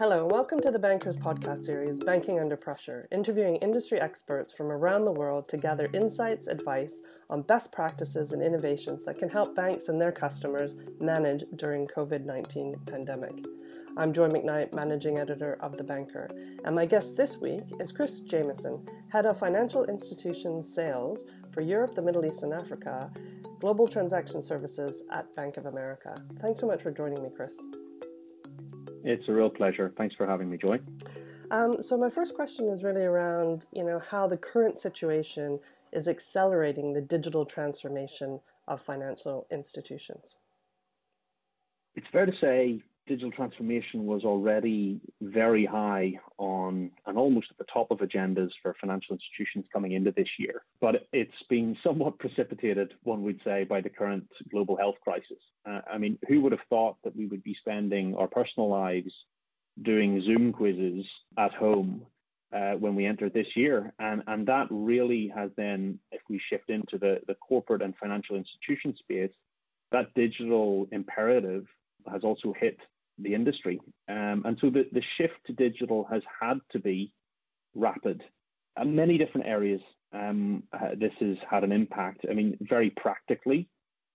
Hello, welcome to the Bankers podcast series, Banking Under Pressure, interviewing industry experts from around the world to gather insights, advice on best practices and innovations that can help banks and their customers manage during COVID-19 pandemic. I'm Joy Macknight, managing editor of The Banker, and my guest this week is Chris Jameson, head of financial institutions sales for Europe, the Middle East, and Africa, global transaction services at Bank of America. Thanks so much for joining me, Chris. It's a real pleasure. Thanks for having me, Joy. Um, so my first question is really around, you know, how the current situation is accelerating the digital transformation of financial institutions. It's fair to say digital transformation was already very high on and almost at the top of agendas for financial institutions coming into this year. But it's been somewhat precipitated, one would say, by the current global health crisis. Uh, I mean, who would have thought that we would be spending our personal lives doing Zoom quizzes at home uh, when we entered this year. And, and that really has then, if we shift into the, the corporate and financial institution space, that digital imperative has also hit the industry. Um, and so the, the shift to digital has had to be rapid. In many different areas, um, uh, this has had an impact. I mean, very practically,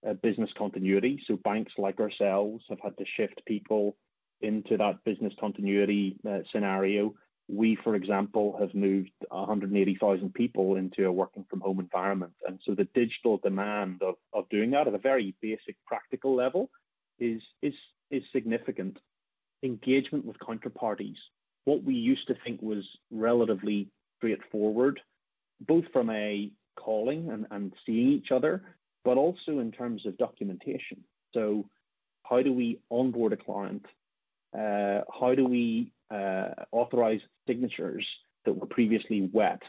uh, business continuity. So banks like ourselves have had to shift people into that business continuity uh, scenario. We, for example, have moved 180,000 people into a working from home environment. And so the digital demand of, of doing that at a very basic practical level is, is is significant. Engagement with counterparties, what we used to think was relatively straightforward, both from a calling and, and seeing each other, but also in terms of documentation. So, how do we onboard a client? Uh, how do we uh, authorize signatures that were previously wet?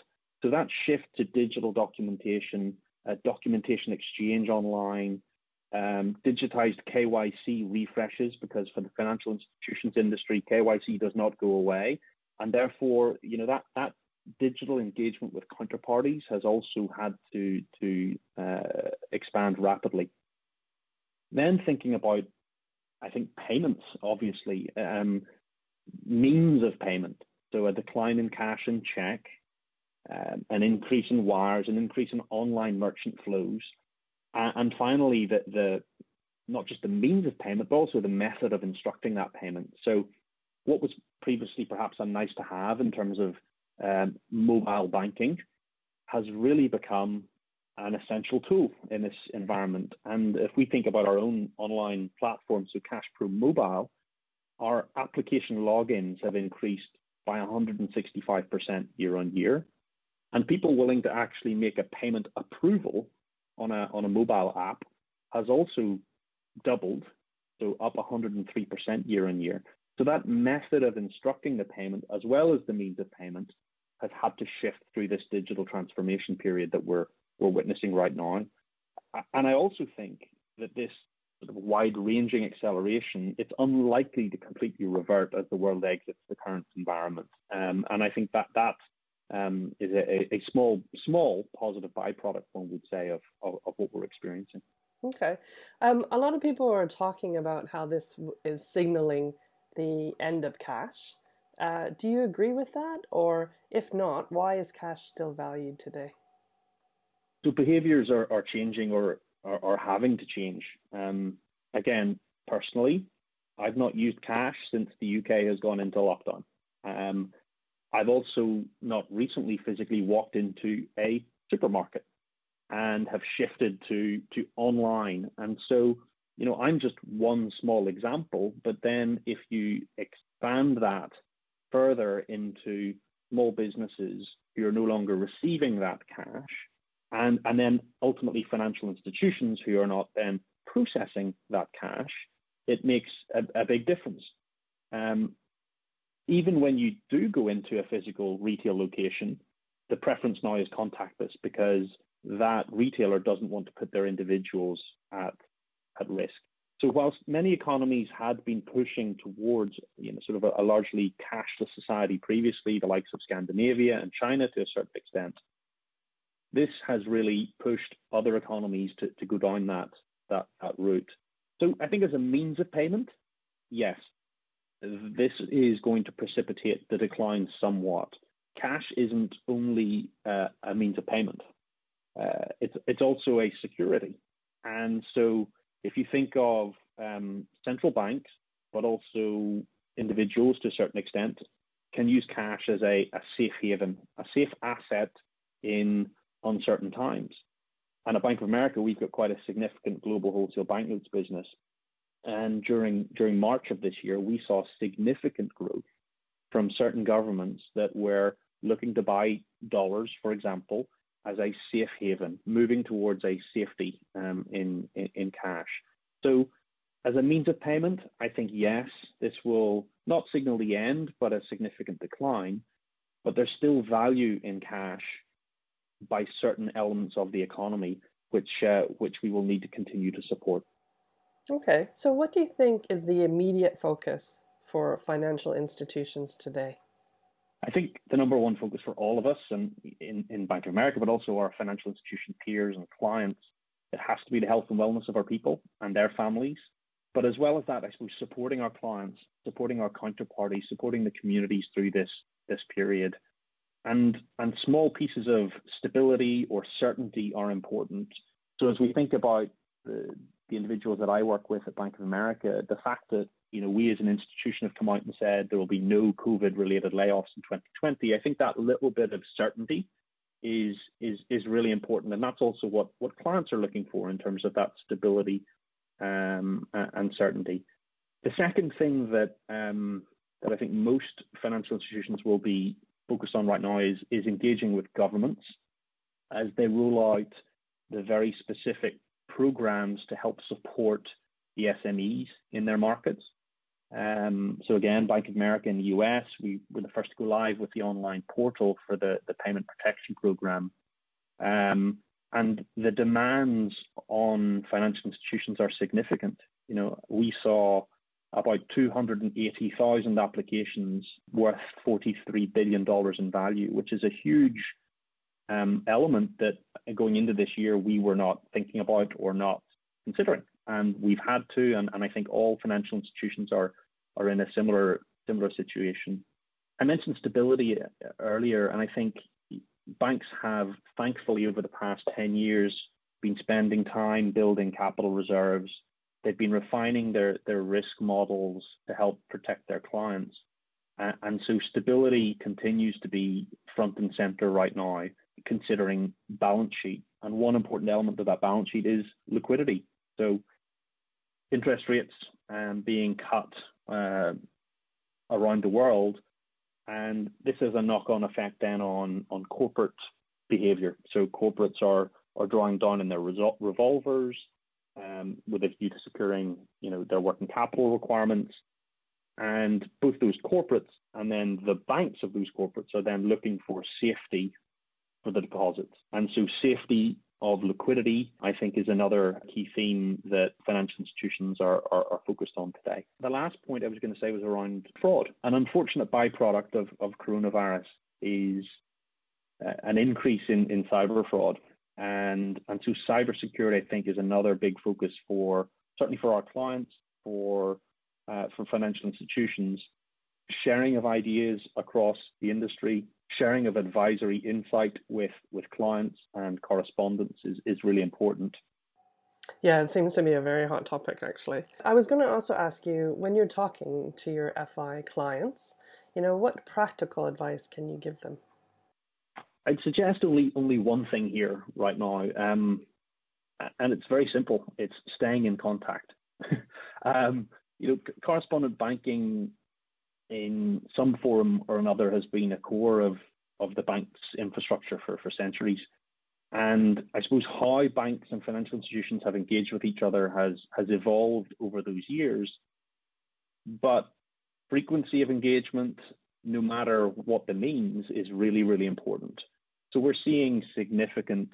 So, that shift to digital documentation, uh, documentation exchange online, um, digitized KYC refreshes because for the financial institutions industry, KYC does not go away, and therefore, you know that that digital engagement with counterparties has also had to to uh, expand rapidly. Then thinking about, I think payments obviously um, means of payment. So a decline in cash and check, um, an increase in wires, an increase in online merchant flows and finally, the, the not just the means of payment, but also the method of instructing that payment. So, what was previously perhaps a nice to have in terms of um, mobile banking has really become an essential tool in this environment. And if we think about our own online platform, so CashPro Mobile, our application logins have increased by 165% year on year. And people willing to actually make a payment approval on a on a mobile app has also doubled, so up 103% year on year. So that method of instructing the payment, as well as the means of payment, has had to shift through this digital transformation period that we're we're witnessing right now. And I also think that this sort of wide-ranging acceleration, it's unlikely to completely revert as the world exits the current environment. Um, and I think that that um, is a, a, small, small positive byproduct, one would say, of, of, of what we're experiencing. Okay. Um, a lot of people are talking about how this is signaling the end of cash. Uh, do you agree with that? Or if not, why is cash still valued today? So behaviors are, are changing or are, are having to change. Um, again, personally, I've not used cash since the UK has gone into lockdown. Um, I've also not recently physically walked into a supermarket and have shifted to to online. And so, you know, I'm just one small example, but then if you expand that further into small businesses who are no longer receiving that cash, and, and then ultimately financial institutions who are not then processing that cash, it makes a, a big difference. Um, even when you do go into a physical retail location, the preference now is contactless because that retailer doesn't want to put their individuals at, at risk. So whilst many economies had been pushing towards you know, sort of a, a largely cashless society previously, the likes of Scandinavia and China to a certain extent, this has really pushed other economies to, to go down that, that, that route. So I think as a means of payment, yes, this is going to precipitate the decline somewhat. Cash isn't only uh, a means of payment; uh, it's it's also a security. And so, if you think of um, central banks, but also individuals to a certain extent, can use cash as a, a safe haven, a safe asset in uncertain times. And at Bank of America, we've got quite a significant global wholesale banknotes business. And during during March of this year, we saw significant growth from certain governments that were looking to buy dollars, for example, as a safe haven, moving towards a safety um, in, in, in cash. So, as a means of payment, I think yes, this will not signal the end, but a significant decline. But there's still value in cash by certain elements of the economy, which uh, which we will need to continue to support. Okay, so what do you think is the immediate focus for financial institutions today? I think the number one focus for all of us and in, in Bank of America, but also our financial institution peers and clients, it has to be the health and wellness of our people and their families. But as well as that, I suppose supporting our clients, supporting our counterparties, supporting the communities through this this period. And and small pieces of stability or certainty are important. So as we think about the, the individuals that I work with at Bank of America, the fact that you know, we as an institution have come out and said there will be no COVID related layoffs in 2020. I think that little bit of certainty is is is really important, and that's also what what clients are looking for in terms of that stability um, and certainty. The second thing that um, that I think most financial institutions will be focused on right now is is engaging with governments as they roll out the very specific programs to help support the SMEs in their markets. Um, so again, Bank of America in the US, we were the first to go live with the online portal for the, the payment protection program. Um, and the demands on financial institutions are significant. You know, we saw about 280,000 applications worth $43 billion in value, which is a huge um, element that going into this year we were not thinking about or not considering and we've had to, and, and I think all financial institutions are are in a similar similar situation. I mentioned stability uh, earlier, and I think banks have, thankfully, over the past 10 years, been spending time building capital reserves. They've been refining their, their risk models to help protect their clients. Uh, and so stability continues to be front and center right now, considering balance sheet. And one important element of that balance sheet is liquidity. So interest rates um, being cut uh, around the world, and this has a knock-on effect then on on corporate behaviour. So corporates are are drawing down in their revolvers um, with a view to securing you know their working capital requirements, and both those corporates and then the banks of those corporates are then looking for safety for the deposits, and so safety of liquidity, I think, is another key theme that financial institutions are, are, are, focused on today. The last point I was going to say was around fraud. An unfortunate byproduct of, of coronavirus is uh, an increase in, in cyber fraud. And, and so cybersecurity, I think, is another big focus for certainly for our clients, for, uh, for financial institutions, sharing of ideas across the industry, sharing of advisory insight with, with clients and correspondence is, is really important. Yeah, it seems to be a very hot topic, actually. I was going to also ask you when you're talking to your FI clients, you know, what practical advice can you give them? I'd suggest only only one thing here right now, um, and it's very simple. It's staying in contact. um, you know, correspondent banking in some form or another has been a core of, of the bank's infrastructure for, for centuries. And I suppose how banks and financial institutions have engaged with each other has, has evolved over those years. But frequency of engagement, no matter what the means, is really, really important. So we're seeing significant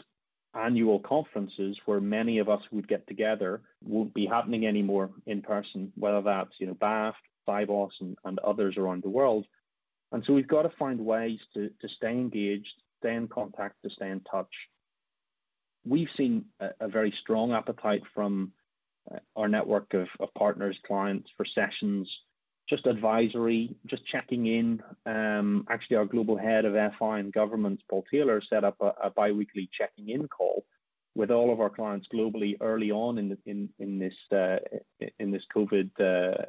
annual conferences where many of us would get together won't be happening anymore in person, whether that's, you know, BAFT Sibos and, and others around the world. And so we've got to find ways to, to stay engaged, stay in contact, to stay in touch. We've seen a, a very strong appetite from uh, our network of, of partners, clients for sessions just advisory, just checking in. Um, actually, our global head of FI and governments, Paul Taylor, set up a, a bi-weekly checking in call with all of our clients globally early on in the, in in this uh, in this COVID uh,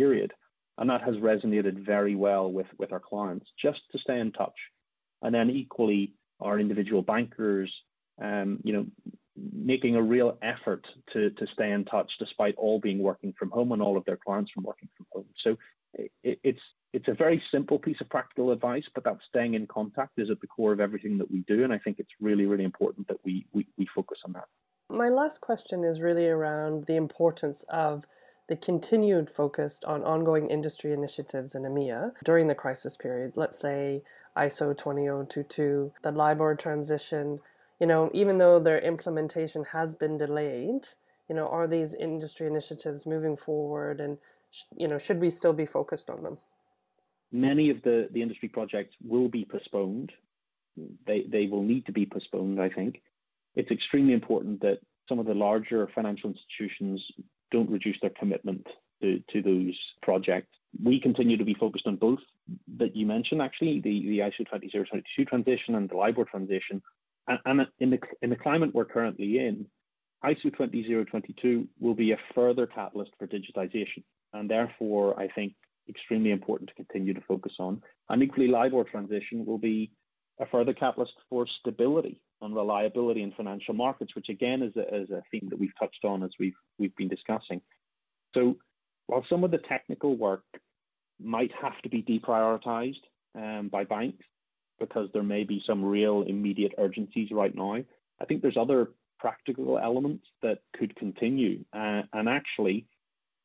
period, and that has resonated very well with with our clients. Just to stay in touch, and then equally our individual bankers, um, you know, making a real effort to to stay in touch despite all being working from home and all of their clients from working from home. So it, it's it's a very simple piece of practical advice, but that staying in contact is at the core of everything that we do, and I think it's really really important that we we, we focus on that. My last question is really around the importance of the continued focus on ongoing industry initiatives in EMEA during the crisis period. Let's say ISO 20022, the LIBOR transition, you know, even though their implementation has been delayed, you know, are these industry initiatives moving forward and, you know, should we still be focused on them? Many of the, the industry projects will be postponed. They, they will need to be postponed, I think. It's extremely important that some of the larger financial institutions don't reduce their commitment to, to those projects we continue to be focused on both that you mentioned, actually, the, the ISO 20022 transition and the LIBOR transition. And, and in, the, in the climate we're currently in, ISO 20022 will be a further catalyst for digitization. And therefore, I think extremely important to continue to focus on. And equally, LIBOR transition will be a further catalyst for stability and reliability in financial markets, which again is a, is a theme that we've touched on as we've we've been discussing. So while some of the technical work might have to be deprioritized um, by banks because there may be some real immediate urgencies right now, I think there's other practical elements that could continue. Uh, and actually,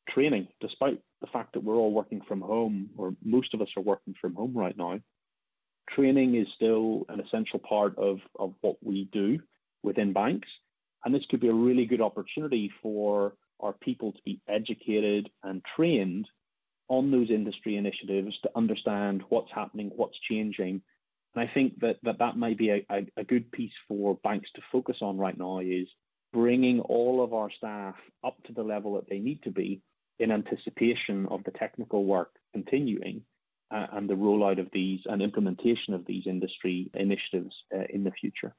training, despite the fact that we're all working from home, or most of us are working from home right now, training is still an essential part of, of what we do within banks. And this could be a really good opportunity for our people to be educated and trained on those industry initiatives to understand what's happening, what's changing. And I think that that, that might be a, a, a good piece for banks to focus on right now is bringing all of our staff up to the level that they need to be in anticipation of the technical work continuing and the rollout of these and implementation of these industry initiatives uh, in the future.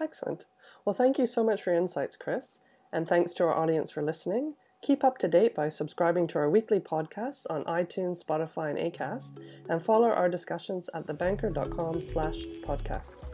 Excellent. Well, thank you so much for your insights, Chris. And thanks to our audience for listening. Keep up to date by subscribing to our weekly podcasts on iTunes, Spotify, and Acast, and follow our discussions at thebanker.com slash podcast.